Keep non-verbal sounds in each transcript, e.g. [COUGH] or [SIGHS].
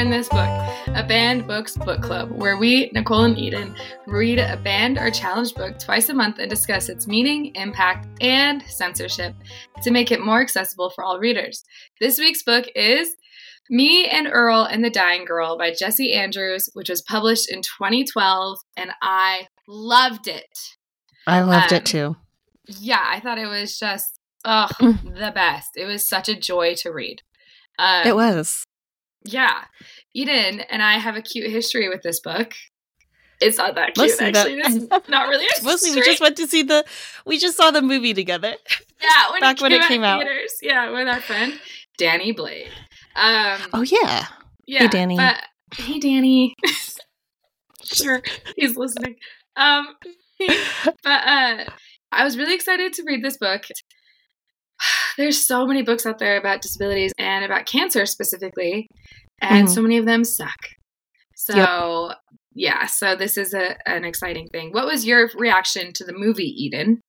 in this book, a banned books book club, where we, Nicolle and Eden, read a banned or challenged book twice a month and discuss its meaning, impact, and censorship to make it more accessible for all readers. This week's book is Me and Earl and the Dying Girl by Jesse Andrews, which was published in 2012, and I loved it. I loved Um, it too. Yeah, I thought it was just oh the best. It was such a joy to read. Um, It was. Yeah. Eden and I have a cute history with this book. It's not that cute, Mostly that- actually. It's [LAUGHS] not really Mostly we just went to see the we just saw the movie together. [LAUGHS] yeah, when back it when it came out. theaters. Yeah, with our friend Danny Blade. Um, Oh yeah. yeah, Danny. But, hey, Danny. [LAUGHS] sure, he's listening. Um, but uh, I was really excited to read this book. There's so many books out there about disabilities and about cancer specifically, and Mhm. so many of them suck. So, yeah, so this is a, an exciting thing. What was your reaction to the movie, Eden?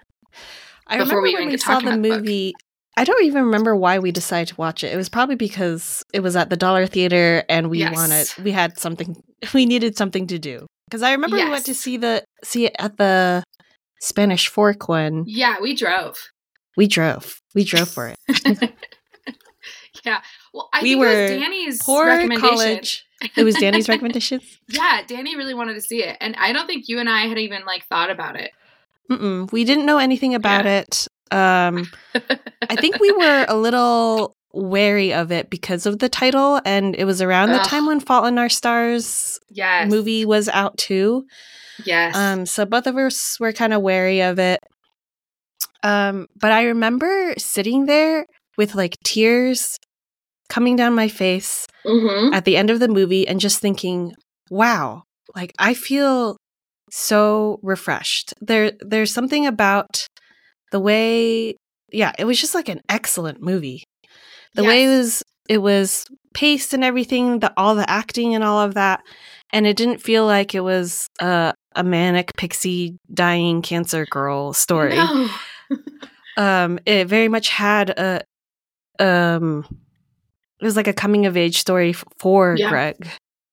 I Before remember we when even we saw the about the movie. I don't even remember why we decided to watch it. It was probably because it was at the Dollar Theater and we Yes. wanted we had something [LAUGHS] we needed something to do. Because I remember we went to see the see it at the Spanish Fork one. Yeah, we drove. We drove. We drove for it. [LAUGHS] Yeah. Well, I We think it were was Danny's Poor recommendation. college. It was Danny's recommendation. [LAUGHS] Yeah, Danny really wanted to see it, and I don't think you and I had even like thought about it. Mm-mm. We didn't know anything about it. Um, I think we were a [LAUGHS] little wary of it because of the title, and it was around the time when Fault in Our Stars Yes. movie was out too. Yes. Um, so both of us were kind of wary of it. Um, but I remember sitting there with like tears coming down my face mm-hmm. at the end of the movie and just thinking, wow, like I feel so refreshed. There there's something about the way yeah, it was just like an excellent movie. The way it was it was paced and everything, the all the acting and all of that. And it didn't feel like it was a a manic pixie dying cancer girl story No. Um it very much had a um it was like a coming of age story for Yeah. greg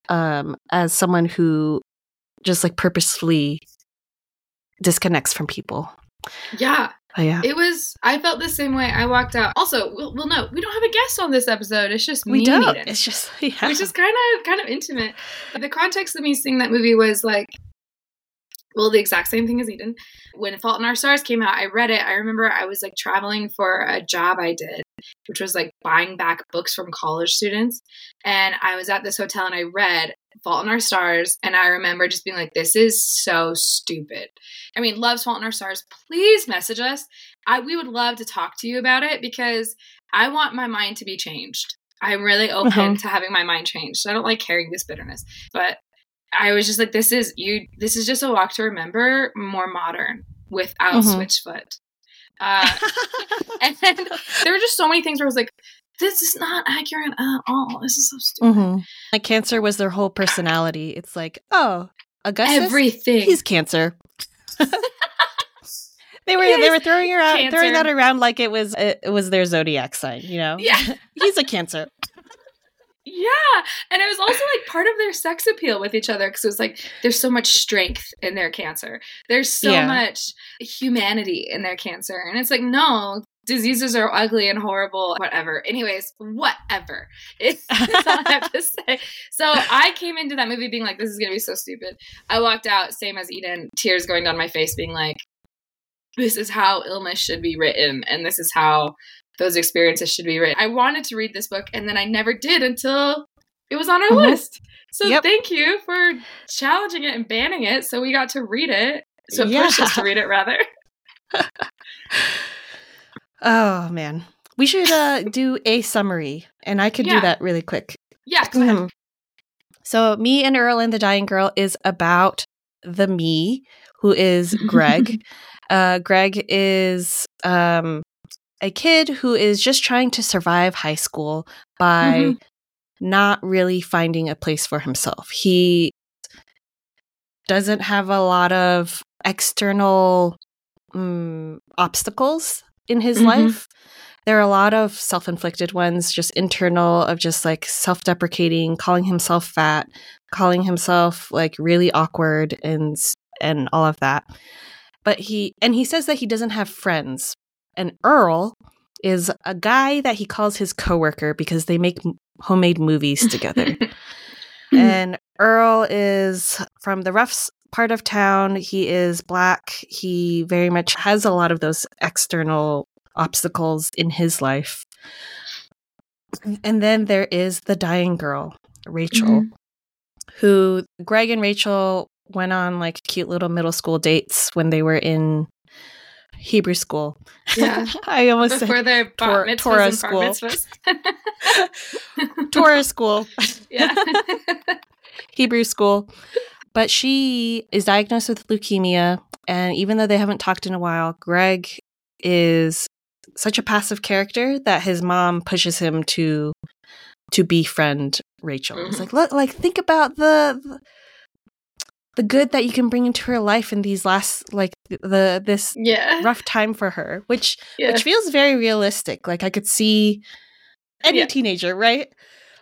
um as someone who just like purposefully disconnects from people Yeah, oh yeah it was. I felt the same way. I walked out. Also, we'll, we'll know we don't have a guest on this episode. It's just we me don't it's just yeah [LAUGHS] which is kind of kind of intimate. The context of me seeing that movie was like, well, the exact same thing as Eden. When Fault in Our Stars came out, I read it. I remember I was like traveling for a job I did, which was like buying back books from college students, and I was at this hotel and I read Fault in Our Stars, and I remember just being like, "This is so stupid." I mean, loves Fault in Our Stars. Please message us. I we would love to talk to you about it because I want my mind to be changed. I'm really open Uh-huh. to having my mind changed. I don't like carrying this bitterness, but I was just like, this is you. This is just a walk to remember, more modern, without Mhm. Switchfoot. Uh, [LAUGHS] and then there were just so many things where I was like, this is not accurate at all. This is so stupid. Mhm. like cancer was their whole personality it's like oh augustus Everything. he's cancer [LAUGHS] they were He they were throwing around throwing that around like it was it was their zodiac sign you know yeah. [LAUGHS] he's a cancer Yeah. And it was also like part of their sex appeal with each other because it was like there's so much strength in their cancer. There's so Yeah. much humanity in their cancer. And it's like, no, diseases are ugly and horrible, whatever. Anyways, whatever. [LAUGHS] It's that's all I have to say. So I came into that movie being like, this is going to be so stupid. I walked out, same as Eden, tears going down my face, being like, this is how illness should be written. And this is how those experiences should be written. I wanted to read this book and then I never did until it was on our Mhm. list. So Yep. thank you for challenging it and banning it so we got to read it. So Yeah. pushed us to read it rather. [LAUGHS] Oh man. We should uh [LAUGHS] do a summary and I could Yeah. do that really quick. Yeah, go ahead. Mhm. So Me and Earl and the Dying Girl is about the me who is Greg. [LAUGHS] uh Greg is um a kid who is just trying to survive high school by Mhm. not really finding a place for himself. He doesn't have a lot of external mm, obstacles in his Mhm. life there are a lot of self-inflicted ones, just internal of just like self-deprecating, calling himself fat, calling himself like really awkward and and all of that. But he and he says that he doesn't have friends. And Earl is a guy that he calls his coworker because they make homemade movies together. [LAUGHS] and Earl is from the rough part of town. He is black. He very much has a lot of those external obstacles in his life. And then there is the dying girl, Rachel, mm-hmm. who Greg and Rachel went on like cute little middle school dates when they were in Hebrew school. Yeah. [LAUGHS] I almost Before said their Tor- Torah school. [LAUGHS] [LAUGHS] Torah school, yeah. Hebrew school. But she is diagnosed with leukemia. And even though they haven't talked in a while, Greg is such a passive character that his mom pushes him to to befriend Rachel. Mhm. It's like, look, like think about the, the the good that you can bring into her life in these last like the this yeah. rough time for her, which Yeah. which feels very realistic. Like I could see any Yeah. teenager, right?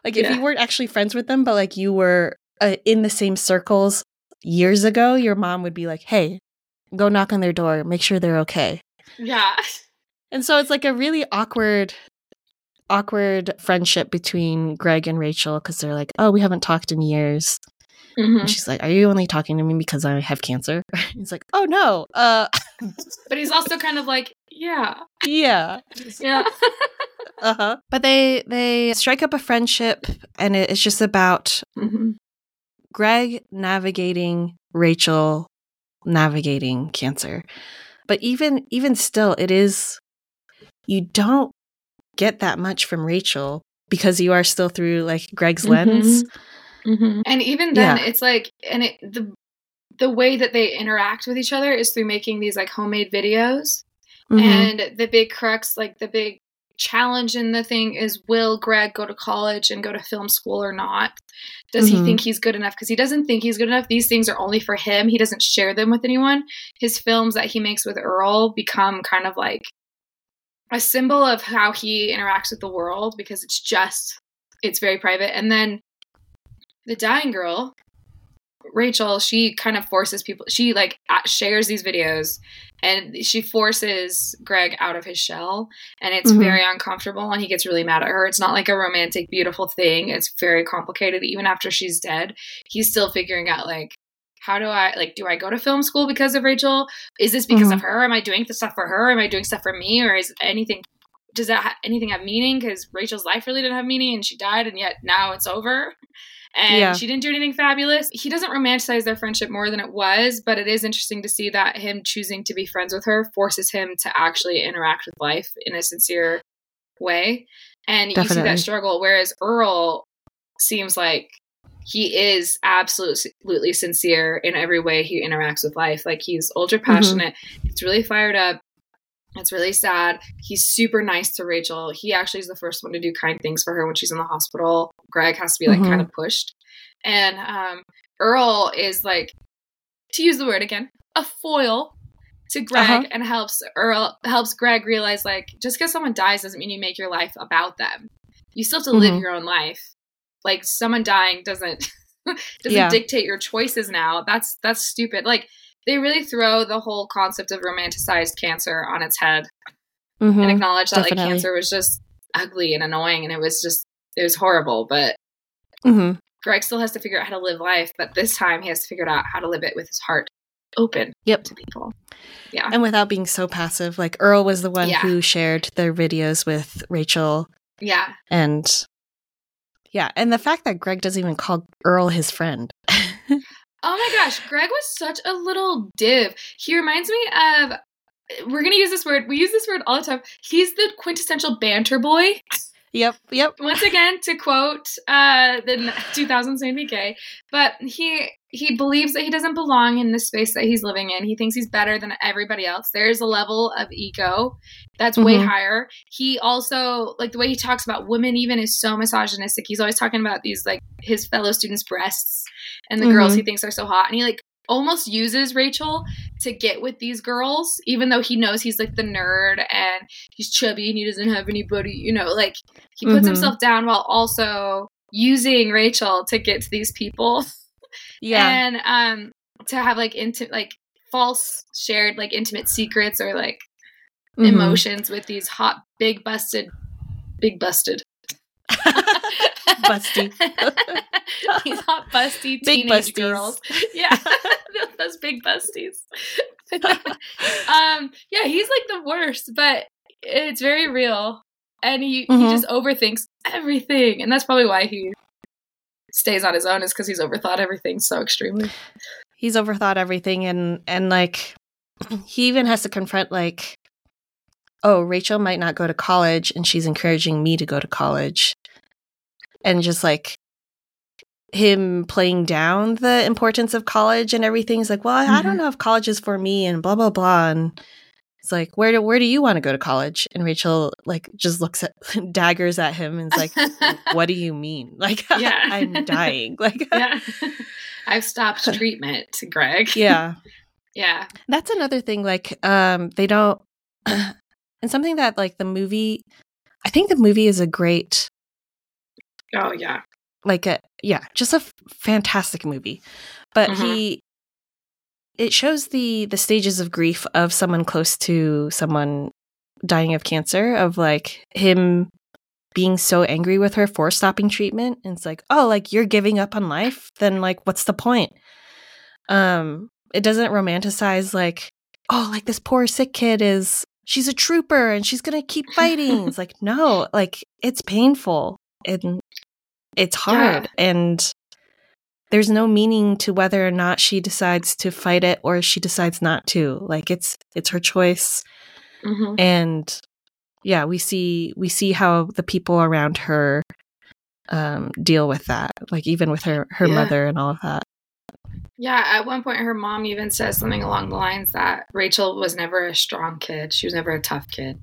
Like if you weren't actually friends with them, but like you were uh, in the same circles years ago, your mom would be like, "Hey, go knock on their door, make sure they're okay." Yeah. [LAUGHS] And so it's like a really awkward awkward friendship between Greg and Rachel because they're like, "Oh, we haven't talked in years." Mhm. And she's like, "Are you only talking to me because I have cancer?" [LAUGHS] He's like, "Oh no, uh, [LAUGHS] But he's also kind of like, yeah. yeah, [LAUGHS] Yeah. uh huh." But they they strike up a friendship, and it's just about hmm Greg navigating Rachel navigating cancer. But even even still it is you don't get that much from Rachel because you are still through like Greg's lens. Hmm And even then, Yeah. it's like, and it the the way that they interact with each other is through making these like homemade videos. Mhm. And the big crux, like the big challenge in the thing is will Greg go to college and go to film school or not? Does he Mhm. think he's good enough? Because he doesn't think he's good enough. These things are only for him. He doesn't share them with anyone. His films that he makes with Earl become kind of like a symbol of how he interacts with the world because it's just, it's very private. And then the dying girl, Rachel, she kind of forces people, she like shares these videos and she forces Greg out of his shell and it's Mhm. very uncomfortable and he gets really mad at her. It's not like a romantic beautiful thing. It's very complicated even after she's dead. He's still figuring out like how do I like do I go to film school because of Rachel? Is this because of her? Am I doing the stuff for her? Am I doing stuff for me or is anything does that ha- anything have meaning cuz Rachel's life really didn't have meaning and she died and yet now it's over? And Yeah. she didn't do anything fabulous. He doesn't romanticize their friendship more than it was, but it is interesting to see that him choosing to be friends with her forces him to actually interact with life in a sincere way. And you see that struggle. Whereas Earl seems like he is absolutely sincere in every way he interacts with life. Like he's ultra mm-hmm. passionate, he's really fired up. It's really sad. He's super nice to Rachel. He actually is the first one to do kind things for her when she's in the hospital. Greg has to be like Mhm. kind of pushed. And um, Earl is like, to use the word again, a foil to Greg Uh-huh. and helps Earl helps Greg realize like just because someone dies doesn't mean you make your life about them. You still have to live Mhm. your own life. Like someone dying doesn't [LAUGHS] doesn't Yeah. dictate your choices now. That's that's stupid. Like they really throw the whole concept of romanticized cancer on its head Mhm. and acknowledge that like cancer was just ugly and annoying and it was just it was horrible. But Mhm. Greg still has to figure out how to live life, but this time he has to figure out how to live it with his heart open Yep. to people. Yeah. And without being so passive, like Earl was the one Yeah. who shared their videos with Rachel Yeah. and yeah, and the fact that Greg doesn't even call Earl his friend. [LAUGHS] Oh my gosh, Greg was such a little div. He reminds me of we're gonna use this word. We use this word all the time. He's the quintessential banter boy. yep, yep. Once again, to quote uh, the 2000 Sandy Kay, but he he believes that he doesn't belong in the space that he's living in. He thinks he's better than everybody else. There's a level of ego that's way Mhm. higher. He also like the way he talks about women even is so misogynistic. He's always talking about these like his fellow students' breasts and the girls Mhm. he thinks are so hot, and he like almost uses Rachel to get with these girls, even though he knows he's like the nerd and he's chubby and he doesn't have anybody, you know, like he puts Mhm. himself down while also using Rachel to get to these people. [LAUGHS] Yeah. And um to have like intimate like false shared like intimate secrets or like Mhm. emotions with these hot big busted big busted Busty. [LAUGHS] these hot busty [LAUGHS] Big teenage busties. girls [LAUGHS] yeah those big busties um yeah he's like the worst but it's very real and he, he Mhm. just overthinks everything and that's probably why he stays on his own is because he's overthought everything so extremely He's overthought everything and and like [CLEARS THROAT] he even has to confront like oh, Rachel might not go to college and she's encouraging me to go to college. And just like him playing down the importance of college and everything. He's like, well, I, I don't Mhm. know if college is for me and blah blah blah. And it's like, where do where do you want to go to college? And Rachel like just looks at [LAUGHS] daggers at him and is like, [LAUGHS] what do you mean? [LAUGHS] Like Yeah. I'm dying. Like yeah i've stopped treatment greg yeah. yeah That's another thing. Like, um, they don't, [CLEARS THROAT] and something that like the movie. I think the movie is a great, oh yeah like a yeah, just a f- fantastic movie. But he, it shows the the stages of grief of someone close to someone dying of cancer. Of like him being so angry with her for stopping treatment, and it's like, oh, like you're giving up on life. Then like, what's the point? Um, it doesn't romanticize like oh like this poor sick kid is she's a trooper and she's gonna keep fighting it's [LAUGHS] like no like it's painful and it's hard and there's no meaning to whether or not she decides to fight it or she decides not to like it's it's her choice hmm and yeah we see we see how the people around her um deal with that like even with her her Yeah. mother and all of that Yeah, at one point, her mom even says something along the lines that Rachel was never a strong kid. She was never a tough kid.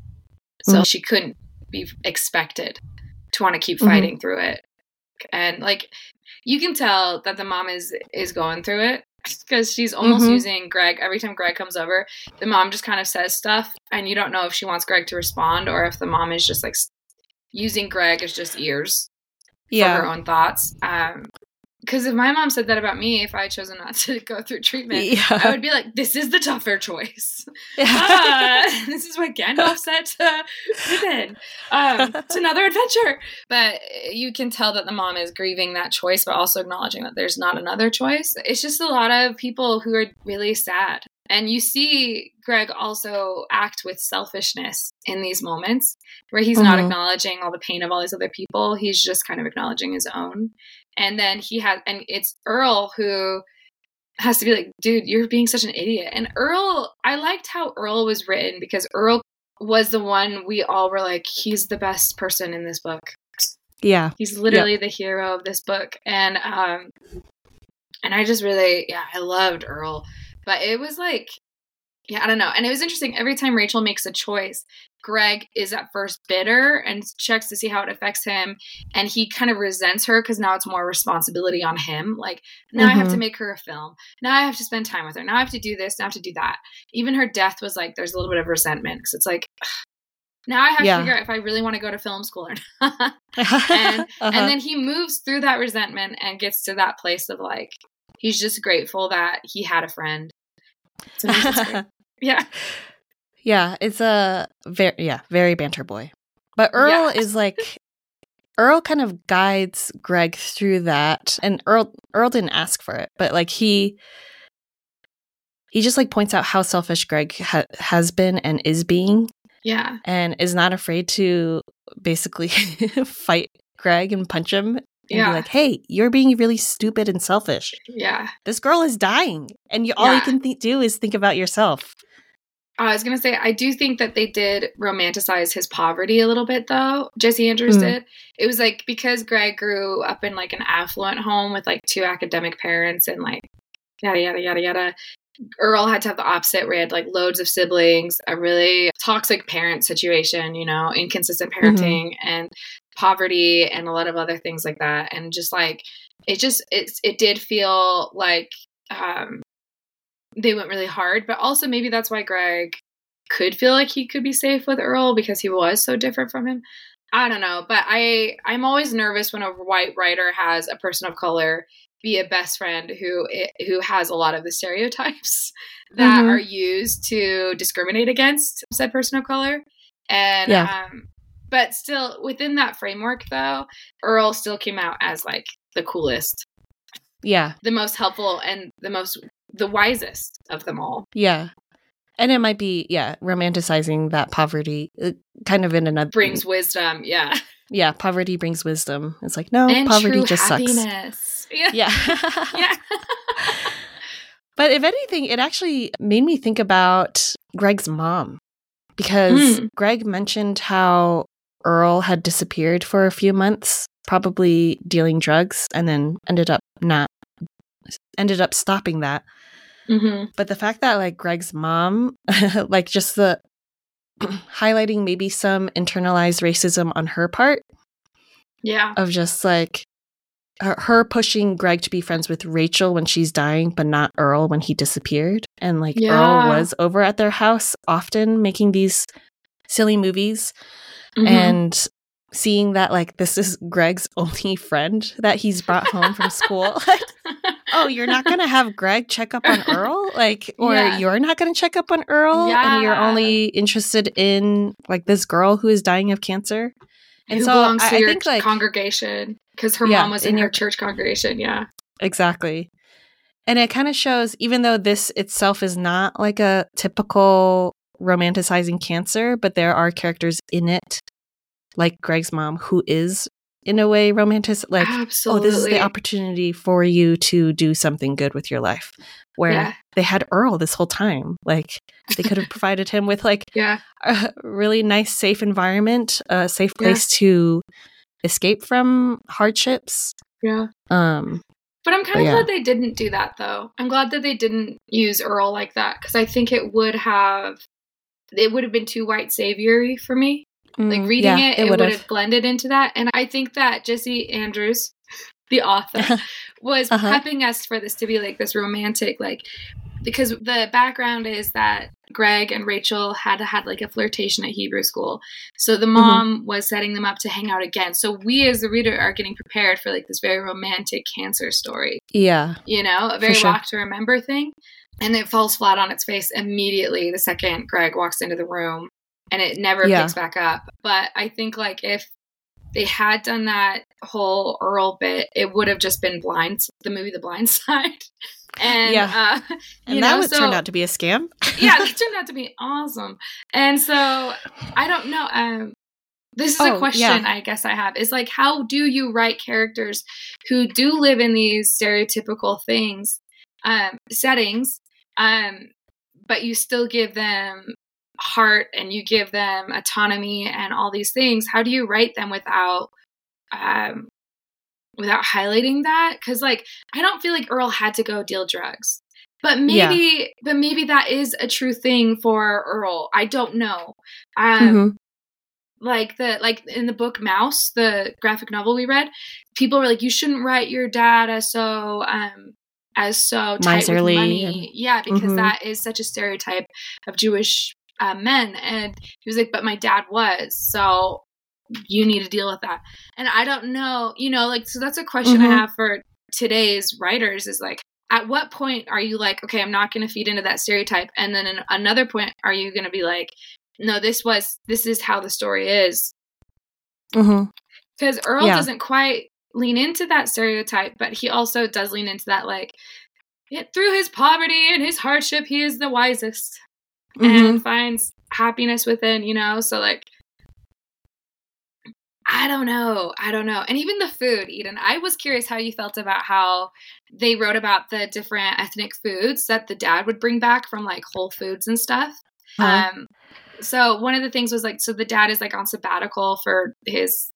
So Mhm. she couldn't be expected to want to keep Mhm. fighting through it. And like, you can tell that the mom is is going through it because she's almost Mhm. using Greg every time Greg comes over. The mom just kind of says stuff, and you don't know if she wants Greg to respond or if the mom is just like using Greg as just ears for her own thoughts. Um, because if my mom said that about me, if I had chosen not to go through treatment, I would be like, "This is the tougher choice. [LAUGHS] ah, this is what Gandalf said to Pippin. Um, it's another adventure." But you can tell that the mom is grieving that choice, but also acknowledging that there's not another choice. It's just a lot of people who are really sad, and you see Greg also act with selfishness in these moments where he's not Mhm. acknowledging all the pain of all these other people. He's just kind of acknowledging his own. And then he has, and it's Earl who has to be like, dude, you're being such an idiot. And Earl, I liked how Earl was written because Earl was the one we all were like, he's the best person in this book. yeah He's literally the hero of this book. And, um, and I just really, yeah, I loved Earl. But it was like, yeah, I don't know. And it was interesting. Every time Rachel makes a choice, Greg is at first bitter and checks to see how it affects him. And he kind of resents her because now it's more responsibility on him. Like, now I have to Mhm. make her a film. Now I have to spend time with her. Now I have to do this. Now I have to do that. Even her death was like, there's a little bit of resentment because it's like, now I have Yeah. to figure out if I really want to go to film school or not. [LAUGHS] [LAUGHS] and, and then he moves through that resentment and gets to that place of like, he's just grateful that he had a friend. To me, that's great. Yeah. Yeah, it's a very yeah, very banter boy. But Earl Yeah. is like [LAUGHS] Earl kind of guides Greg through that, and Earl Earl didn't ask for it, but like he he just like points out how selfish Greg ha- has been and is being, Yeah. and is not afraid to basically [LAUGHS] fight Greg and punch him and Yeah. be like, "Hey, you're being really stupid and selfish. Yeah. This girl is dying, and you, all you can th- do is think about yourself." I was gonna say I do think that they did romanticize his poverty a little bit though. Jesse Andrews Mm. did. It was like because Greg grew up in like an affluent home with like two academic parents and like yada yada yada yada. Earl had to have the opposite where he had like loads of siblings, a really toxic parent situation, you know, inconsistent parenting and poverty and a lot of other things like that. And just like it just it's it did feel like um they went really hard, but also maybe that's why Greg could feel like he could be safe with Earl because he was so different from him. I don't know, but I I'm always nervous when a white writer has a person of color be a best friend who who has a lot of the stereotypes [LAUGHS] that mm-hmm. are used to discriminate against said person of color. And yeah. um but still within that framework though, Earl still came out as like the coolest. Yeah. The most helpful and the most the wisest of them all. Yeah. And it might be, yeah, romanticizing that poverty uh, kind of in another brings wisdom. Yeah. Yeah. Poverty brings wisdom. It's like, no, and poverty just happiness. sucks. Yeah. Yeah. [LAUGHS] yeah. [LAUGHS] but if anything, it actually made me think about Greg's mom because mm. Greg mentioned how Earl had disappeared for a few months, probably dealing drugs, and then ended up not, ended up stopping that. Mm-hmm. But the fact that like Greg's mom, [LAUGHS] like just the [CLEARS THROAT] highlighting maybe some internalized racism on her part. Yeah. Of just like her, her, pushing Greg to be friends with Rachel when she's dying, but not Earl when he disappeared. And like yeah. Earl was over at their house often making these silly movies. Mm-hmm. And seeing that like this is Greg's [LAUGHS] only friend that he's brought home from school. [LAUGHS] oh, you're not gonna have Greg check up on Earl, like, or yeah. you're not gonna check up on Earl, yeah. and you're only interested in like this girl who is dying of cancer. And who so belongs I, to I your think, like, congregation because her yeah, mom was in, in your church congregation. Yeah, exactly. And it kind of shows, even though this itself is not like a typical romanticizing cancer, but there are characters in it like Greg's mom, who is in a way romantic like Absolutely. oh this is the opportunity for you to do something good with your life where yeah. they had earl this whole time like they could have [LAUGHS] provided him with like yeah a really nice safe environment a safe place yeah. to escape from hardships yeah um but i'm kind of yeah. glad they didn't do that though i'm glad that they didn't use earl like that because i think it would have it would have been too white saviory for me like mm, reading yeah, it, it, it would have blended into that. And I think that Jesse Andrews, [LAUGHS] the author, [LAUGHS] was uh-huh. prepping us for this to be like this romantic, like because the background is that Greg and Rachel had had like a flirtation at Hebrew school. So the mm-hmm. mom mm-hmm. was setting them up to hang out again. So we as the reader are getting prepared for like this very romantic cancer story. Yeah. You know, a very sure. walk to remember thing. And it falls flat on its face immediately the second Greg walks into the room and it never yeah. picks back up. But I think like if they had done that whole Earl bit, it would have just been blind the movie The Blind [LAUGHS] Side. And yeah, uh, and that know, so, turned out to be a scam. yeah, [LAUGHS] that turned out to be awesome. And so I don't know. Um, this is oh, a question yeah. I guess I have is like, how do you write characters who do live in these stereotypical things, um, settings, um, but you still give them heart and you give them autonomy and all these things how do you write them without um without highlighting that because like i don't feel like earl had to go deal drugs but maybe yeah. but maybe that is a true thing for earl i don't know um mm-hmm. like the like in the book mouse the graphic novel we read people were like you shouldn't write your dad as so um as so tight miserly with money. yeah because mm-hmm. that is such a stereotype of jewish uh, men. And he was like, but my dad was. So you need to deal with that. And I don't know, you know, like, so that's a question mm-hmm. I have for today's writers is like, at what point are you like, okay, I'm not going to feed into that stereotype? And then another point, are you going to be like, no, this was, this is how the story is. Because mm-hmm. Earl yeah. doesn't quite lean into that stereotype, but he also does lean into that, like, through his poverty and his hardship, he is the wisest mm-hmm. and finds happiness within, you know? So, like, I don't know. I don't know. And even the food, Eden, I was curious how you felt about how they wrote about the different ethnic foods that the dad would bring back from like Whole Foods and stuff. Uh-huh. Um, so one of the things was like, so the dad is like on sabbatical for his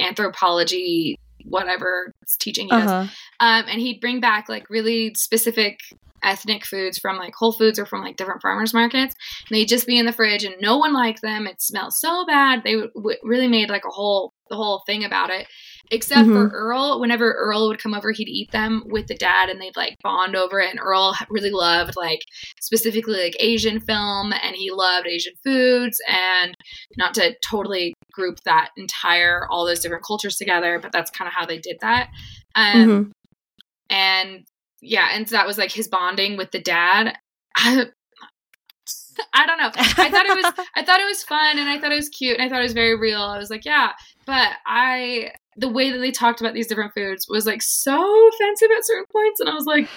anthropology, whatever teaching he uh-huh. does. Um, and he'd bring back like really specific ethnic foods from like Whole Foods or from like different farmers markets. And they'd just be in the fridge and no one liked them. It smelled so bad. They w- really made like a whole the whole thing about it. Except for Mhm. Earl, whenever Earl would come over, he'd eat them with the dad, and they'd like bond over it. And Earl really loved like specifically like Asian film, and he loved Asian foods. And not to totally group that entire all those different cultures together, but that's kind of how they did that. Um, Mhm. and yeah, and so that was like his bonding with the dad. I, [LAUGHS] I don't know. I thought it was [LAUGHS] I thought it was fun and I thought it was cute and I thought it was very real. I was like, yeah, but I the way that they talked about these different foods was like so offensive at certain points and I was like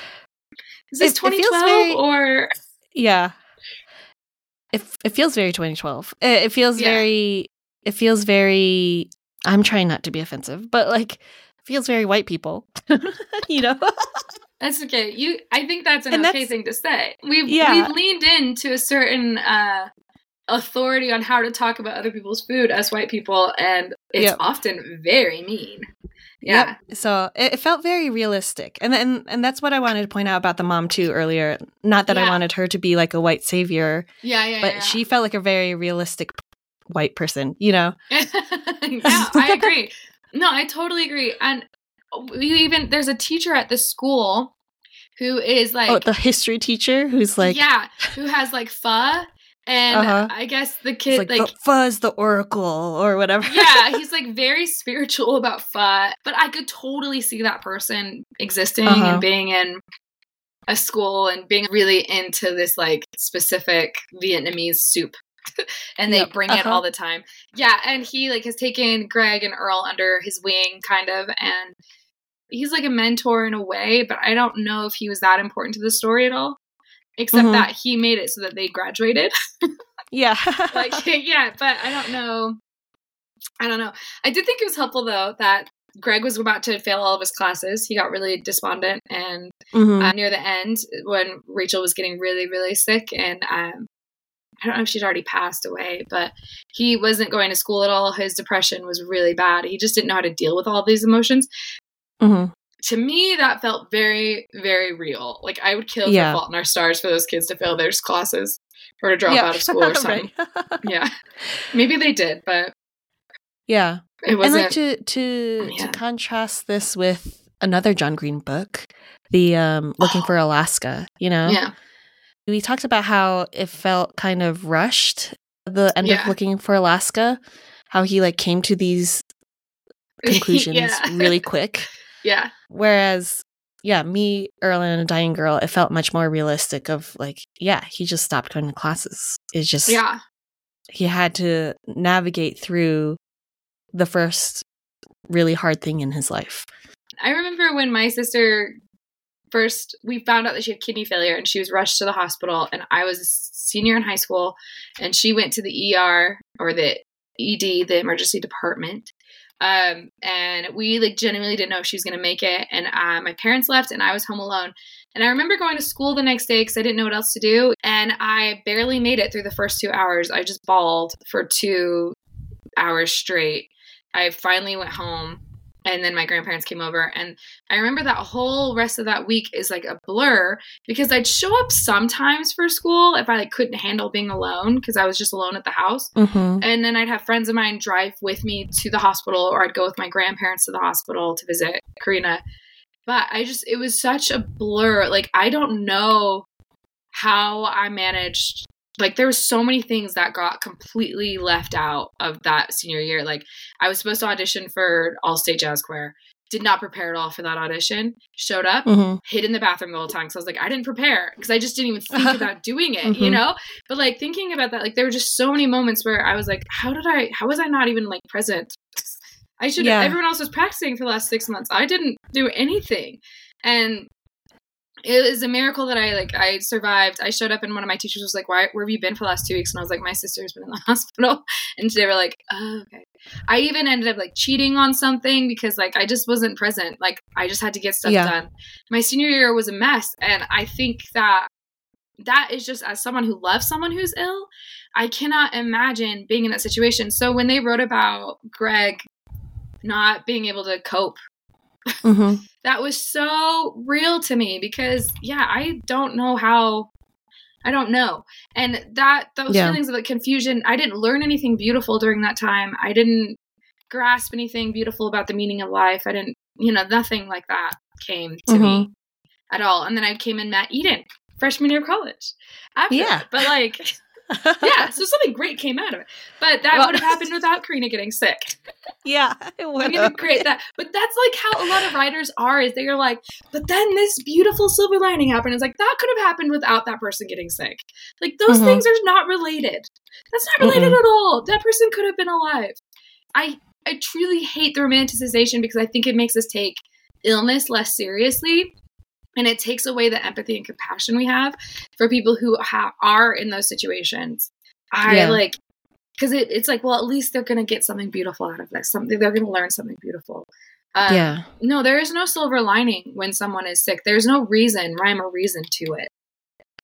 is this It- it feels 2012 very- or yeah. It it feels very 2012. It, it feels Yeah. very. It feels very. I'm trying not to be offensive, but like, it feels very white people. [LAUGHS] you know. That's okay. You I think that's an And okay that's- thing to say. We've Yeah. we've leaned into a certain uh authority on how to talk about other people's food as white people and it's Yep. often very mean. Yeah. Yep. So it, it felt very realistic, and and and that's what I wanted to point out about the mom too earlier. Not that I wanted her to be like a white savior, Yeah, yeah, but yeah. she felt like a very realistic white person. You know. [LAUGHS] yeah, I agree. No, I totally agree. And we even there's a teacher at the school who is like oh, the history teacher who's like, yeah, who has like pho and Uh-huh. I guess the it's kid like, like, the fuzz, the oracle, or whatever. yeah, [LAUGHS] he's like very spiritual about pho, but I could totally see that person existing Uh-huh. and being in a school and being really into this like specific Vietnamese soup. [LAUGHS] and they Yep, bring it uh-huh. all the time. Yeah, and he like has taken Greg and Earl under his wing kind of and he's like a mentor in a way, but I don't know if he was that important to the story at all. Except Mhm. that he made it so that they graduated. [LAUGHS] yeah. like [LAUGHS] [LAUGHS] yeah, but I don't know. I don't know. I did think it was helpful though that Greg was about to fail all of his classes. He got really despondent and Mhm. uh, near the end when Rachel was getting really, really sick, and um, I don't know if she'd already passed away, but he wasn't going to school at all. His depression was really bad. He just didn't know how to deal with all these emotions. Mhm. To me, that felt very, very real. Like I would kill Yeah. for Fault in Our Stars for those kids to fail their classes or to drop Yeah. out of [LAUGHS] school or something. Yeah, maybe they did, but yeah. it And wasn't. like to to Yeah. to contrast this with another John Green book, the um Looking Oh. for Alaska, you know? yeah, We talked about how it felt kind of rushed, the end Yeah. of Looking for Alaska, how he like came to these [LAUGHS] conclusions yeah. really quick. Yeah, Whereas, yeah, me, Earl, and a dying girl, it felt much more realistic. Of like, yeah, he just stopped going to classes. It's just yeah. he had to navigate through the first really hard thing in his life. I remember when my sister first we found out that she had kidney failure and she was rushed to the hospital and I was a senior in high school and she went to the ER or the ED, the emergency department. Um, and we like genuinely didn't know if she was going to make it. And uh, my parents left and I was home alone. And I remember going to school the next day because I didn't know what else to do. And I barely made it through the first two hours. I just bawled for two hours straight. I finally went home and then my grandparents came over and i remember that whole rest of that week is like a blur because i'd show up sometimes for school if i like couldn't handle being alone because i was just alone at the house. Mm-hmm. and then i'd have friends of mine drive with me to the hospital or i'd go with my grandparents to the hospital to visit karina. But i just it was such a blur. Like i don't know how i managed like there was so many things that got completely left out of that senior year. Like i was supposed to audition for all state jazz choir. Did not prepare at all for that audition. Showed up Mm-hmm. hid in the bathroom the whole time so i was like i didn't prepare because i just didn't even think [LAUGHS] about doing it you Mhm. know? But like thinking about that like there were just so many moments where i was like how did i how was i not even like present? I should Yeah. everyone else was practicing for the last six months. I didn't do anything. And it was a miracle that I like I survived. I showed up and one of my teachers was like, "Why? Where have you been for the last two weeks?" And I was like, "My sister's been in the [LAUGHS] hospital," and they were like, oh, "Okay." I even ended up like cheating on something because like I just wasn't present. Like I just had to get stuff Yeah. done. My senior year was a mess, and I think that that is just as someone who loves someone who's ill, I cannot imagine being in that situation. So when they wrote about Greg not being able to cope Mm-hmm. [LAUGHS] that was so real to me because yeah i don't know how i don't know and that those Yeah. feelings of like confusion i didn't learn anything beautiful during that time i didn't grasp anything beautiful about the meaning of life. I didn't, you know, nothing like that came to Mhm. me at all. And then I came and met Eden freshman year of college. After Yeah. that. but like, [LAUGHS] [LAUGHS] yeah, so something great came out of it. But that Well- would have happened without Karina getting sick. yeah, it I'm would. gonna create that. But that's like how a lot of writers are. Is they're like, but then this beautiful silver lining happened. It's like that could have happened without that person getting sick. Like those Mhm. things are not related. That's not related at all. That person could have been alive. I I truly hate the romanticization because I think it makes us take illness less seriously. And it takes away the empathy and compassion we have for people who ha- are in those situations. I Yeah. like because it, it's like, well, at least they're gonna get something beautiful out of this. Something they're gonna learn something beautiful. Um, yeah, No, there is no silver lining when someone is sick. There's no reason, rhyme or reason to it.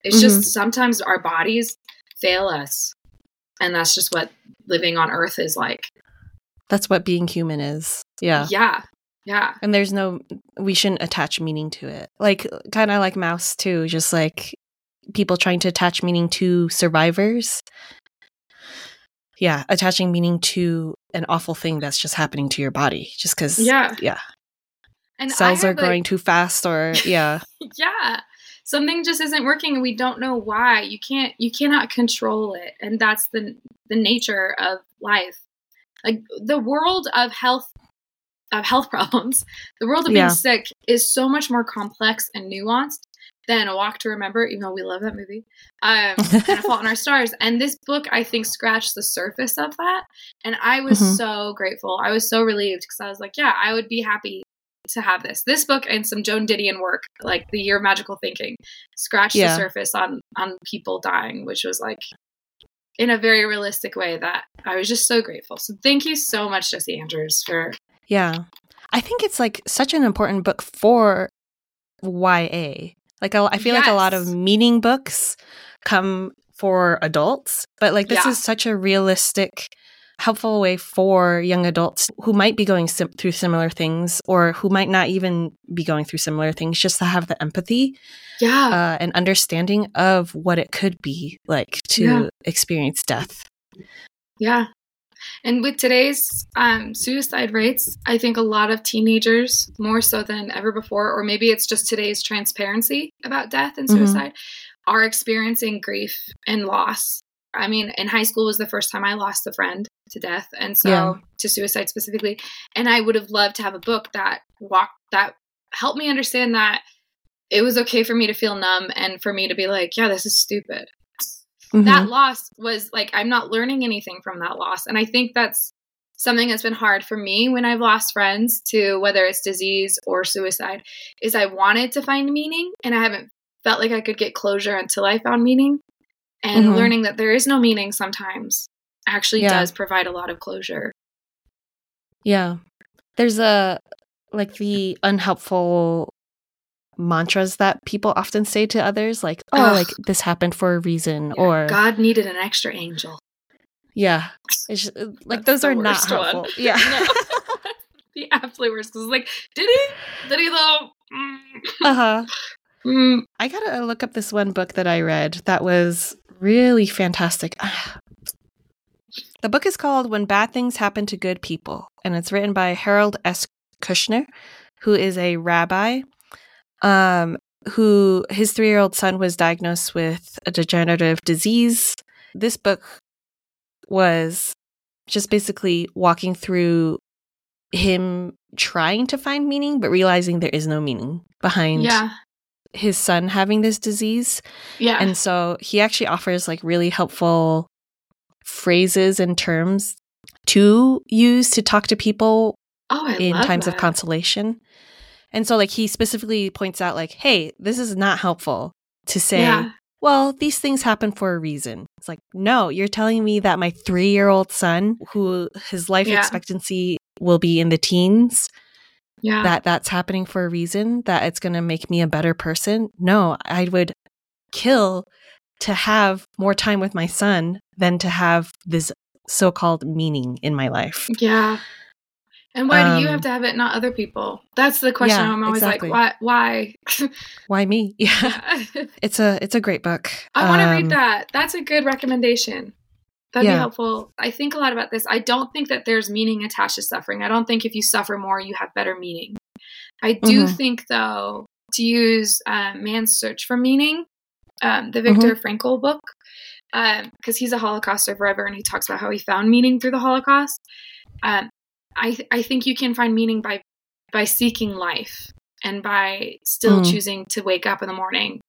It's Mhm. just sometimes our bodies fail us, and that's just what living on Earth is like. that's what being human is. Yeah. yeah, yeah. And there's no, we shouldn't attach meaning to it. Like, kind of like Mouse, too, just like people trying to attach meaning to survivors. Yeah, attaching meaning to an awful thing that's just happening to your body just because Yeah. yeah, And cells are have, like- growing too fast or, [LAUGHS] yeah. yeah something just isn't working and we don't know why you can't you cannot control it and that's the the nature of life like the world of health of health [LAUGHS] problems the world of being Yeah. sick is so much more complex and nuanced than a walk to remember even though we love that movie um and a fault in our [LAUGHS] stars and this book i think scratched the surface of that and i was Mhm. so grateful i was so relieved because i was like yeah i would be happy to have this. This book and some Joan Didion work, like The Year of Magical Thinking, scratched Yeah. the surface on on people dying, which was like in a very realistic way that I was just so grateful. So thank you so much, Jesse Andrews, for Yeah. I think it's like such an important book for YA. Like I feel like a lot of meaning books come for adults, but like this Yeah. is such a realistic helpful way for young adults who might be going sim- through similar things or who might not even be going through similar things just to have the empathy yeah, uh, and understanding of what it could be like to Yeah. experience death. yeah. And with today's um, suicide rates, I think a lot of teenagers, more so than ever before, or maybe it's just today's transparency about death and Mhm. suicide, are experiencing grief and loss. I mean, in high school was the first time I lost a friend to death, and so Yeah. to suicide specifically. And I would have loved to have a book that walked that helped me understand that it was okay for me to feel numb and for me to be like, yeah, this is stupid Mhm. that loss was like I'm not learning anything from that loss. And I think that's something that's been hard for me when I've lost friends to whether it's disease or suicide is I wanted to find meaning and I haven't felt like I could get closure until I found meaning. And Mhm. learning that there is no meaning sometimes actually Yeah. does provide a lot of closure. Yeah. There's a like the unhelpful mantras that people often say to others like oh Ugh. like this happened for a reason or God needed an extra angel. yeah just, uh, like That's those are not worst one. helpful yeah [LAUGHS] No. [LAUGHS] the absolute worst. Because like, did he? Did he though? Mm. uh-huh [LAUGHS] Mm. I gotta look up this one book that I read that was really fantastic. [SIGHS] the book is called When Bad Things Happen to Good People, and it's written by Harold S. Kushner, who is a rabbi. Um, who his three year old son was diagnosed with a degenerative disease. This book was just basically walking through him trying to find meaning, but realizing there is no meaning behind Yeah. his son having this disease. Yeah. And so he actually offers like really helpful phrases and terms to use to talk to people oh, in times of consolation. And so like he specifically points out like, "Hey, this is not helpful to say, Yeah. well, these things happen for a reason." It's like, "No, you're telling me that my 3-year-old son who his life Yeah. expectancy will be in the teens Yeah. that that's happening for a reason that it's going to make me a better person no i would kill to have more time with my son than to have this so-called meaning in my life Yeah. And why do you Um, have to have it, not other people? That's the question Yeah, I'm always exactly. like, why? Why? [LAUGHS] why me [LAUGHS] yeah it's a it's a great book I want to read Um, that. That's a good recommendation. That'd Yeah. be helpful. I think a lot about this. I don't think that there's meaning attached to suffering. I don't think if you suffer more, you have better meaning. I do Mhm. think, though, to use um, Man's Search for Meaning, um, the Viktor Frankl book, because he's a Holocaust survivor and he talks about how he found meaning through the Holocaust. Um, I I think you can find meaning by by seeking life and by still Mm. choosing to wake up in the morning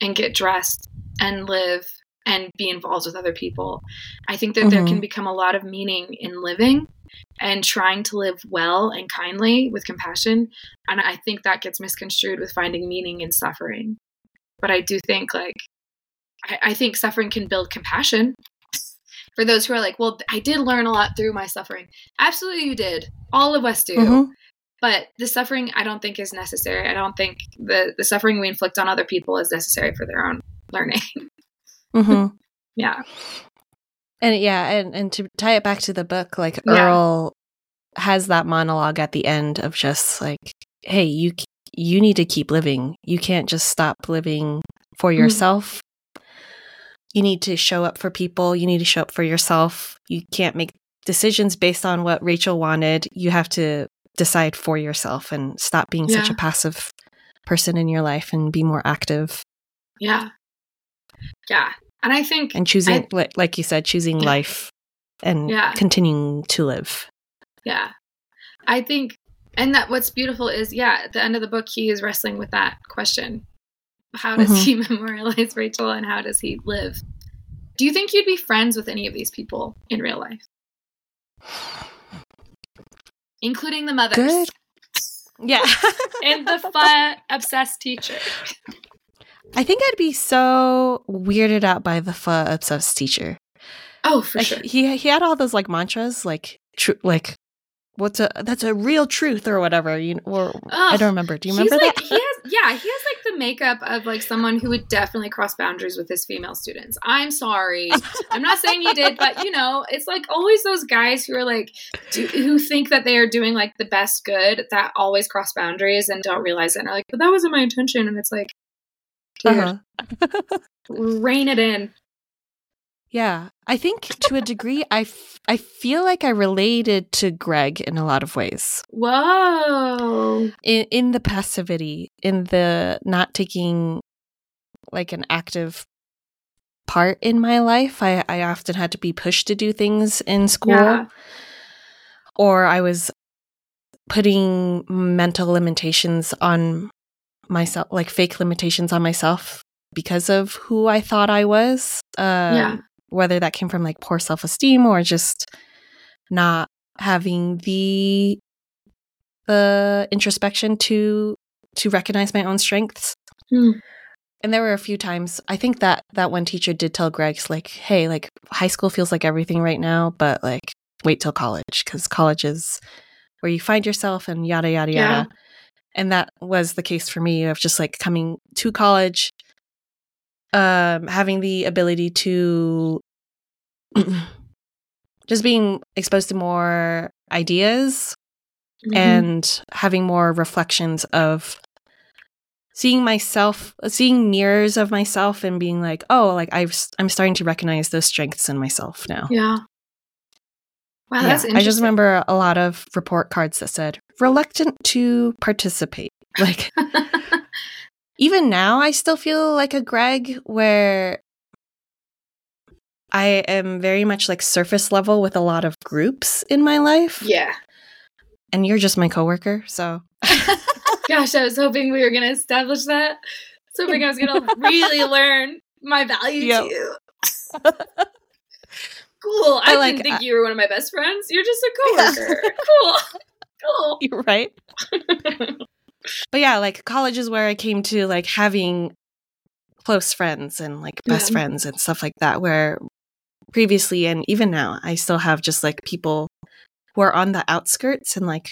and get dressed and live and be involved with other people. I think that there Mhm. can become a lot of meaning in living and trying to live well and kindly with compassion. And I think that gets misconstrued with finding meaning in suffering. But I do think, like, I, I think suffering can build compassion. For those who are like, well, I did learn a lot through my suffering. Absolutely, you did. All of us do Mhm. but the suffering i don't think is necessary i don't think the the suffering we inflict on other people is necessary for their own learning [LAUGHS] Mm-hmm. yeah And yeah, and, and to tie it back to the book, like Yeah. Earl has that monologue at the end of just like, hey, you you need to keep living. You can't just stop living for Mhm. yourself. You need to show up for people. You need to show up for yourself. You can't make decisions based on what Rachel wanted. You have to decide for yourself and stop being such a passive person in your life and be more active yeah yeah and i think and choosing I- like, like you said choosing Yeah. life and Yeah. continuing to live yeah i think and that what's beautiful is yeah at the end of the book he is wrestling with that question how does Mhm. he [LAUGHS] memorialize rachel and how does he live? Do you think you'd be friends with any of these people in real life? Including the mothers. Good. yeah. [LAUGHS] And the pho obsessed teacher. I think i'd be so weirded out by the pho obsessed teacher. Oh for like sure. he he had all those like mantras like tr- like what's a that's a real truth or whatever you or i don't remember do you remember like, that He has, yeah, he has like the makeup of like someone who would definitely cross boundaries with his female students. I'm sorry, [LAUGHS] I'm not saying he did, but you know, it's like always those guys who are like, do, who think that they are doing like the best good that always cross boundaries and don't realize it. And are like, but that wasn't my intention. And it's like, dude, uh-huh. [LAUGHS] rein it in. Yeah i think to a degree I, f- I feel like i related to greg in a lot of ways Whoa. in in the passivity in the not taking like an active part in my life i i often had to be pushed to do things in school Yeah. or i was putting mental limitations on myself like fake limitations on myself because of who i thought i was um, Yeah. Whether that came from like poor self-esteem or just not having the the introspection to to recognize my own strengths Hmm. and there were a few times i think that that one teacher did tell greg's like hey like high school feels like everything right now but like wait till college because college is where you find yourself and yada yada Yeah. yada and that was the case for me of just like coming to college um having the ability to [CLEARS THROAT] just being exposed to more ideas Mhm. and having more reflections of seeing myself seeing mirrors of myself and being like oh like I've, i'm starting to recognize those strengths in myself now yeah. Wow, Yeah, that's interesting. i just remember a lot of report cards that said reluctant to participate [LAUGHS] like [LAUGHS] even now i still feel like a greg where i am very much like surface level with a lot of groups in my life yeah. and you're just my coworker so [LAUGHS] Gosh, I was hoping we were going to establish that. I was hoping I was going [LAUGHS] to really learn my value Yep. to you. [LAUGHS] cool. I, I like- didn't think I- you were one of my best friends. You're just a coworker. cool. Cool. you're right but yeah like college is where i came to like having close friends and like best Yeah. friends and stuff like that where previously and even now i still have just like people who are on the outskirts and like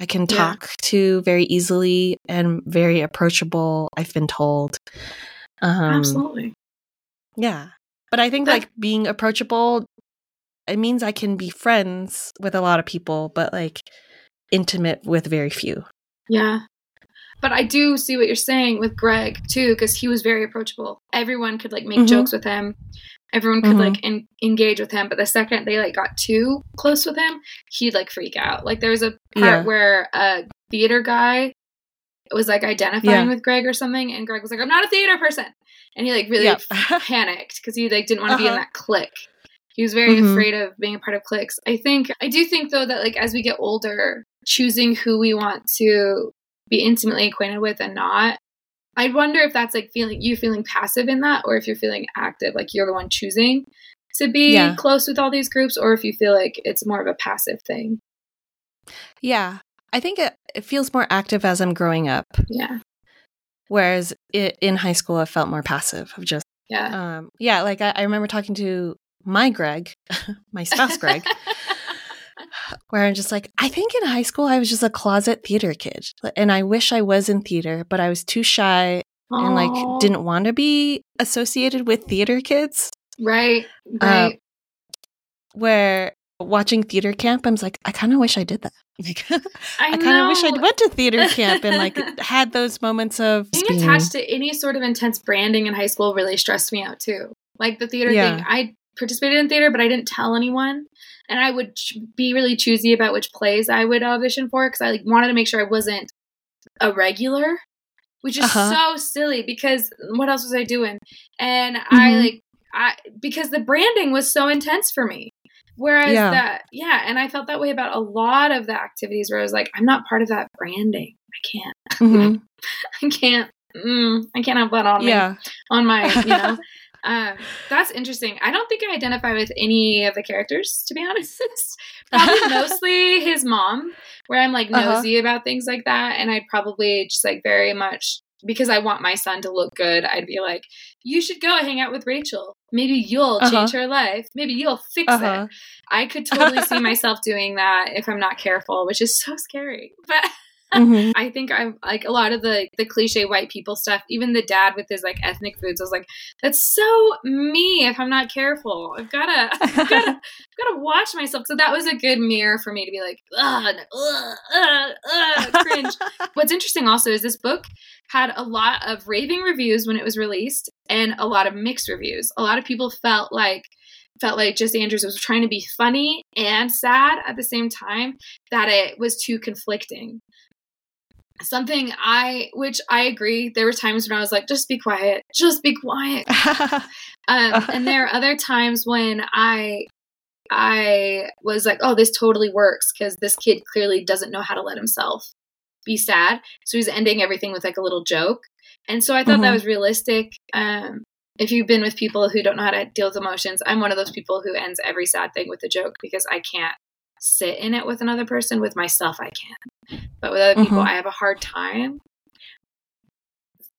i can Yeah. talk to very easily and very approachable i've been told um Absolutely. yeah but i think That- like being approachable it means i can be friends with a lot of people but like intimate with very few Yeah. But I do see what you're saying with Greg too, because he was very approachable. Everyone could like make Mhm. jokes with him. Everyone could Mhm. like en- engage with him, but the second they like got too close with him, he'd like freak out. Like there was a part Yeah. where a theater guy was like identifying Yeah. with Greg or something, and Greg was like, "I'm not a theater person," and he like really Yeah. panicked because he like didn't want to be in Uh-huh. that clique. He was very Mhm. afraid of being a part of cliques. I think I do think though that like as we get older, choosing who we want to be intimately acquainted with and not. I wonder if that's like feeling you feeling passive in that, or if you're feeling active, like you're the one choosing to be Yeah. close with all these groups, or if you feel like it's more of a passive thing. Yeah. I think it, it feels more active as I'm growing up, Yeah, whereas i in high school, I felt more passive of just, yeah. um, yeah, like I, I remember talking to my Greg, [LAUGHS] my spouse Greg, [LAUGHS] where I'm just like, I think in high school, I was just a closet theater kid. And I wish I was in theater, but I was too shy and like didn't want to be associated with theater kids. right, Uh, right. Where watching theater camp, I was like, I kind of wish I did that. [LAUGHS] Like, I, I kind of wish. I'd went to theater camp and like [LAUGHS] had those moments of being being- attached to any sort of intense branding in high school really stressed me out too. Like the theater Yeah. thing, I participated in theater, but I didn't tell anyone, and I would ch- be really choosy about which plays I would audition for because I like wanted to make sure I wasn't a regular, which is Uh-huh. so silly because what else was I doing? And I Mhm. like I because the branding was so intense for me. Whereas Yeah. that, yeah, and I felt that way about a lot of the activities where I was like, I'm not part of that branding. I can't. Mhm. [LAUGHS] I can't. Mm, I can't have that on me yeah. on my you know [LAUGHS] um that's interesting i don't think i identify with any of the characters to be [LAUGHS] honest probably [LAUGHS] mostly his mom where i'm like Uh-huh. nosy about things like that and i'd probably just like very much because i want my son to look good i'd be like you should go hang out with rachel maybe you'll Uh-huh. change her life maybe you'll fix Uh-huh. it i could totally see [LAUGHS] myself doing that if i'm not careful which is so scary but Mhm. [LAUGHS] I think I'm like a lot of the the cliche white people stuff. Even the dad with his like ethnic foods, I was like, that's so me. If I'm not careful, I've gotta, I've gotta, [LAUGHS] I've gotta watch myself. So that was a good mirror for me to be like, ugh, ugh, ugh, ugh, cringe. [LAUGHS] What's interesting also is this book had a lot of raving reviews when it was released, and a lot of mixed reviews. A lot of people felt like felt like Jesse Andrews was trying to be funny and sad at the same time that it was too conflicting something I, which I agree, there were times when I was like, just be quiet, just be quiet. [LAUGHS] Um, and there are other times when I, I was like, oh, this totally works because this kid clearly doesn't know how to let himself be sad. So he's ending everything with like a little joke. And so I thought that Mhm. was realistic. Um, if you've been with people who don't know how to deal with emotions, I'm one of those people who ends every sad thing with a joke because I can't sit in it with another person. With myself, I can. But with other people, Mhm. I have a hard time.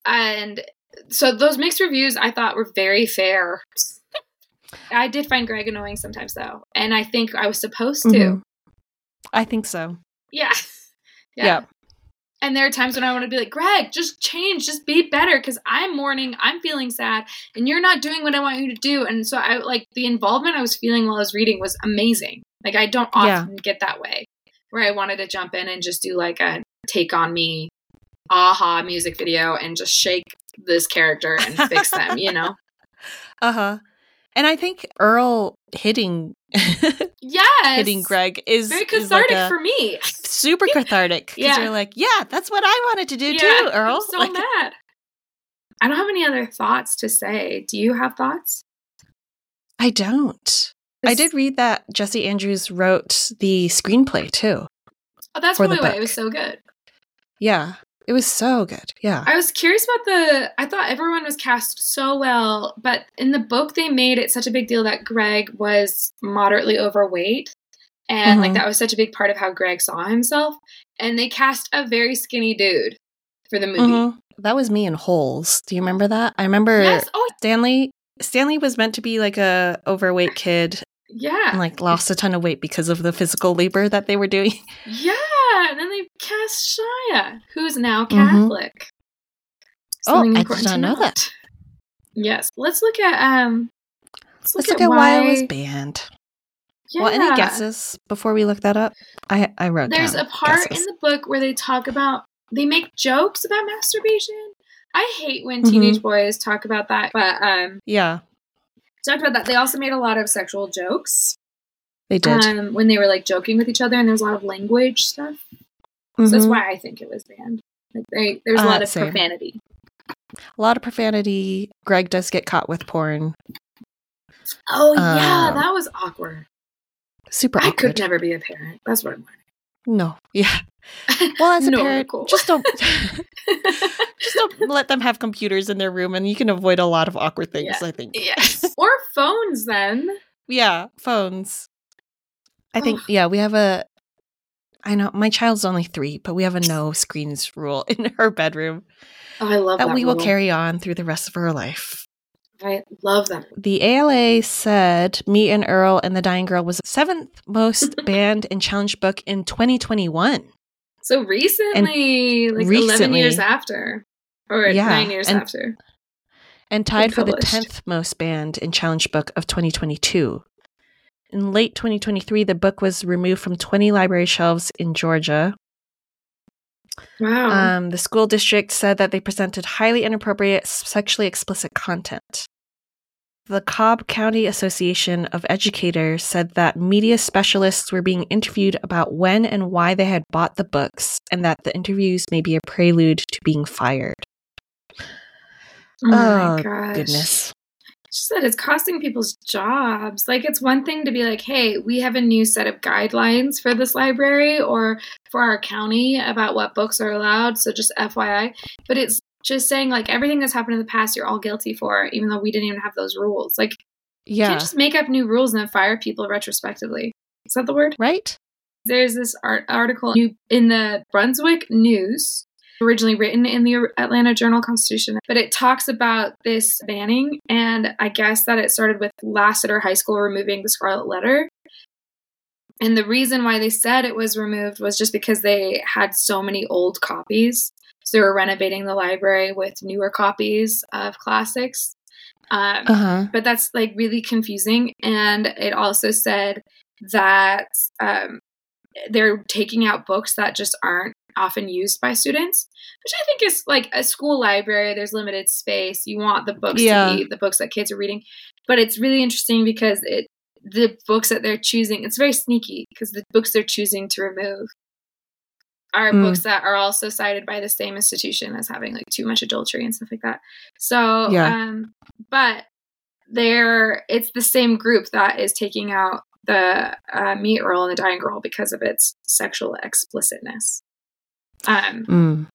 And so those mixed reviews I thought were very fair. I did find Greg annoying sometimes though. And I think I was supposed to. Mhm. I think so. Yeah. [LAUGHS] Yeah. And there are times when I want to be like, Greg, just change, just be better because I'm mourning, I'm feeling sad, and you're not doing what I want you to do. And so I like the involvement I was feeling while I was reading was amazing. Like I don't Yeah. often get that way where I wanted to jump in and just do like a take on me a-ha music video and just shake this character and fix them, you know? [LAUGHS] Uh huh. And I think Earl hitting [LAUGHS] Yes. hitting Greg is Very is like cathartic for me. super [LAUGHS] cathartic because Yeah. you're like, yeah, that's what I wanted to do Yeah, too, Earl. I'm so Like, mad. I don't have any other thoughts to say. Do you have thoughts? I don't. I did read that Jesse Andrews wrote the screenplay too. Oh, that's probably why it was so good. Yeah, it was so good. Yeah. I was curious about the. I thought everyone was cast so well, but in the book they made it such a big deal that Greg was moderately overweight, and like Mhm. that was such a big part of how Greg saw himself. And they cast a very skinny dude for the movie. Mhm. That was me in Holes. Do you remember that? I remember Yes. Oh, Stanley. Stanley was meant to be like a overweight kid yeah. and like lost a ton of weight because of the physical labor that they were doing. [LAUGHS] Yeah. And then they cast Shia, who's now Mhm. Catholic. Oh, I did not know note. that. Yes. Let's look at um. Let's Let's look at why I was banned. Yeah. Well, any guesses before we look that up? I I wrote There's a part guesses. in the book where they talk about they make jokes about masturbation. I hate when Mhm. teenage boys talk about that, but um yeah. Talked about that. They also made a lot of sexual jokes. They did. Um, when they were like joking with each other, and there was a lot of language stuff. So that's Mhm. why I think it was banned. Like they, there's a Uh, lot of same. profanity. A lot of profanity. Greg does get caught with porn. Oh yeah, Um, that was awkward. Super I awkward. could never be a parent. That's what I'm learning. No. [LAUGHS] Yeah. Well, as a No, parent, Nicolle. just don't [LAUGHS] just don't let them have computers in their room, and you can avoid a lot of awkward things. Yeah. I think. yes, [LAUGHS] or phones then. Yeah, phones. I think yeah, we have a I know my child's only 3, but we have a no screens rule in her bedroom Oh, I love that. that we will carry on through the rest of her life. I love that. The ALA said Me and Earl and the Dying Girl was the seventh most [LAUGHS] banned and challenged book in 2021. So recently, like eleven years after, or Yeah, nine years and- after. and tied for the 10th most banned in Challenge book of 2022. In late 2023, the book was removed from 20 library shelves in Georgia. Wow. Um, the school district said that they presented highly inappropriate, sexually explicit content. The Cobb County Association of Educators said that media specialists were being interviewed about when and why they had bought the books, and that the interviews may be a prelude to being fired. oh my oh, gosh. Goodness. She said it's costing people's jobs. Like it's one thing to be like, "Hey, we have a new set of guidelines for this library or for our county about what books are allowed." So just FYI, but it's just saying like everything that's happened in the past, you're all guilty for, even though we didn't even have those rules. Like you Yeah. can't just make up new rules and then fire people retrospectively. Is that the word? Right? There's this art- article in the Brunswick News, originally written in the Atlanta Journal Constitution, but it talks about this banning, and I guess that it started with Lassiter High School removing the Scarlet Letter. And the reason why they said it was removed was just because they had so many old copies. So they were renovating the library with newer copies of classics. Um, Uh huh. but that's like really confusing. And it also said that um, they're taking out books that just aren't often used by students, which I think is like a school library. There's limited space. You want the books Yeah. to be the books that kids are reading, but it's really interesting because it the books that they're choosing. It's very sneaky because the books they're choosing to remove are Mm. books that are also cited by the same institution as having like too much adultery and stuff like that. So, Yeah. um, but they're it's the same group that is taking out the uh, meat Earl and the dying girl because of its sexual explicitness. Um, Mm.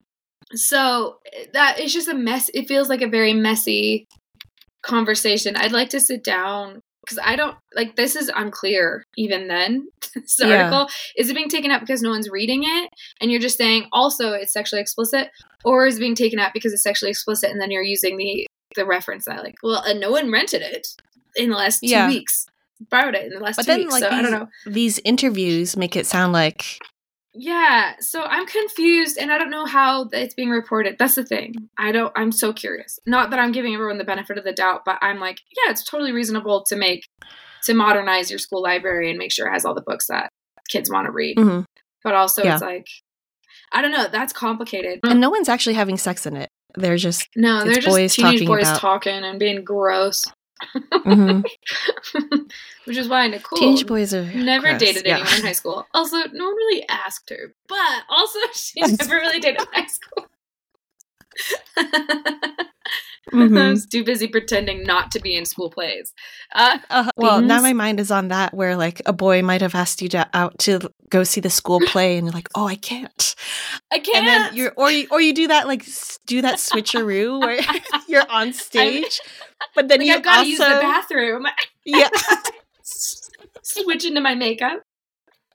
so that it's just a mess. It feels like a very messy conversation. I'd like to sit down because I don't like this is unclear even then. [LAUGHS] this Yeah. article is it being taken up because no one's reading it and you're just saying also it's sexually explicit, or is it being taken up because it's sexually explicit and then you're using the the reference that like well and no one rented it in the last two Yeah. weeks borrowed it in the last But two then, weeks like, so I don't know These interviews make it sound like Yeah, so I'm confused and I don't know how it's being reported. That's the thing. I don't I'm so curious. Not that I'm giving everyone the benefit of the doubt, but I'm like, yeah, it's totally reasonable to make to modernize your school library and make sure it has all the books that kids want to read. Mhm. But also Yeah. it's like I don't know, that's complicated. and no one's actually having sex in it. They're just no, they're just boys teenage talking boys about- talking and being gross. Mhm. [LAUGHS] Which is why Nicolle teenage boys are never gross. dated Yeah. anyone in high school. Also, no one really asked her, but also [LAUGHS] she never really dated in high school. [LAUGHS] I Mhm. was too busy pretending not to be in school plays. Uh, Uh, well, now my mind is on that where like a boy might have asked you to out to go see the school play, and you're like, "Oh, I can't." I can't. And then you're or you or you do that like do that switcheroo where you're on stage, but then like, you I've got to use the bathroom. [LAUGHS] yeah Switch into my makeup,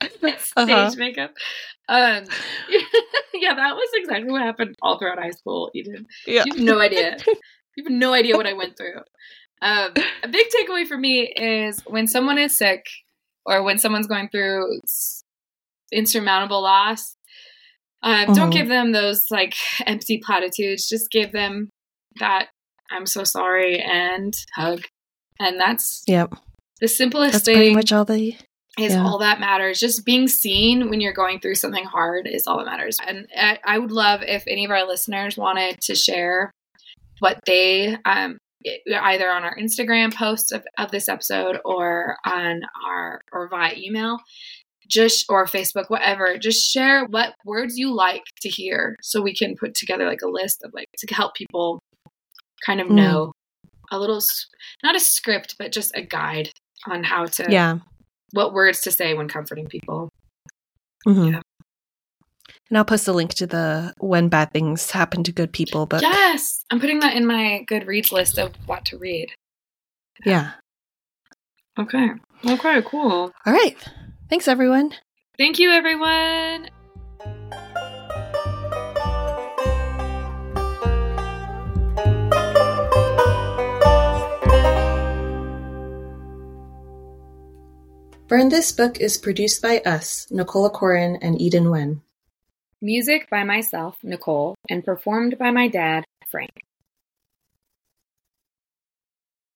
[LAUGHS] stage Uh-huh. makeup. Um, [LAUGHS] yeah, that was exactly what happened all throughout high school. Eden. yeah You have no idea. You have no idea what I went through. Um, a big takeaway for me is when someone is sick or when someone's going through insurmountable loss, um, don't Mhm. give them those like empty platitudes. Just give them that I'm so sorry and hug. And that's Yep. the simplest That's thing pretty much all the is Yeah. all that matters. Just being seen when you're going through something hard is all that matters. And I, I would love if any of our listeners wanted to share what they um, either on our Instagram post of, of this episode or on our or via email just or Facebook, whatever, just share what words you like to hear so we can put together like a list of like to help people kind of Mm. know a little not a script but just a guide on how to Yeah. what words to say when comforting people. Mm-hmm. Yeah. And I'll post a link to the when bad things happen to good people book. Yes, I'm putting that in my Goodreads list of what to read. Yeah. Okay. Okay, cool. All right. Thanks, everyone. Thank you everyone. Burn This Book is produced by us, Nicolle Corin and Eden Wen. Music by myself, Nicolle, and performed by my dad, Frank.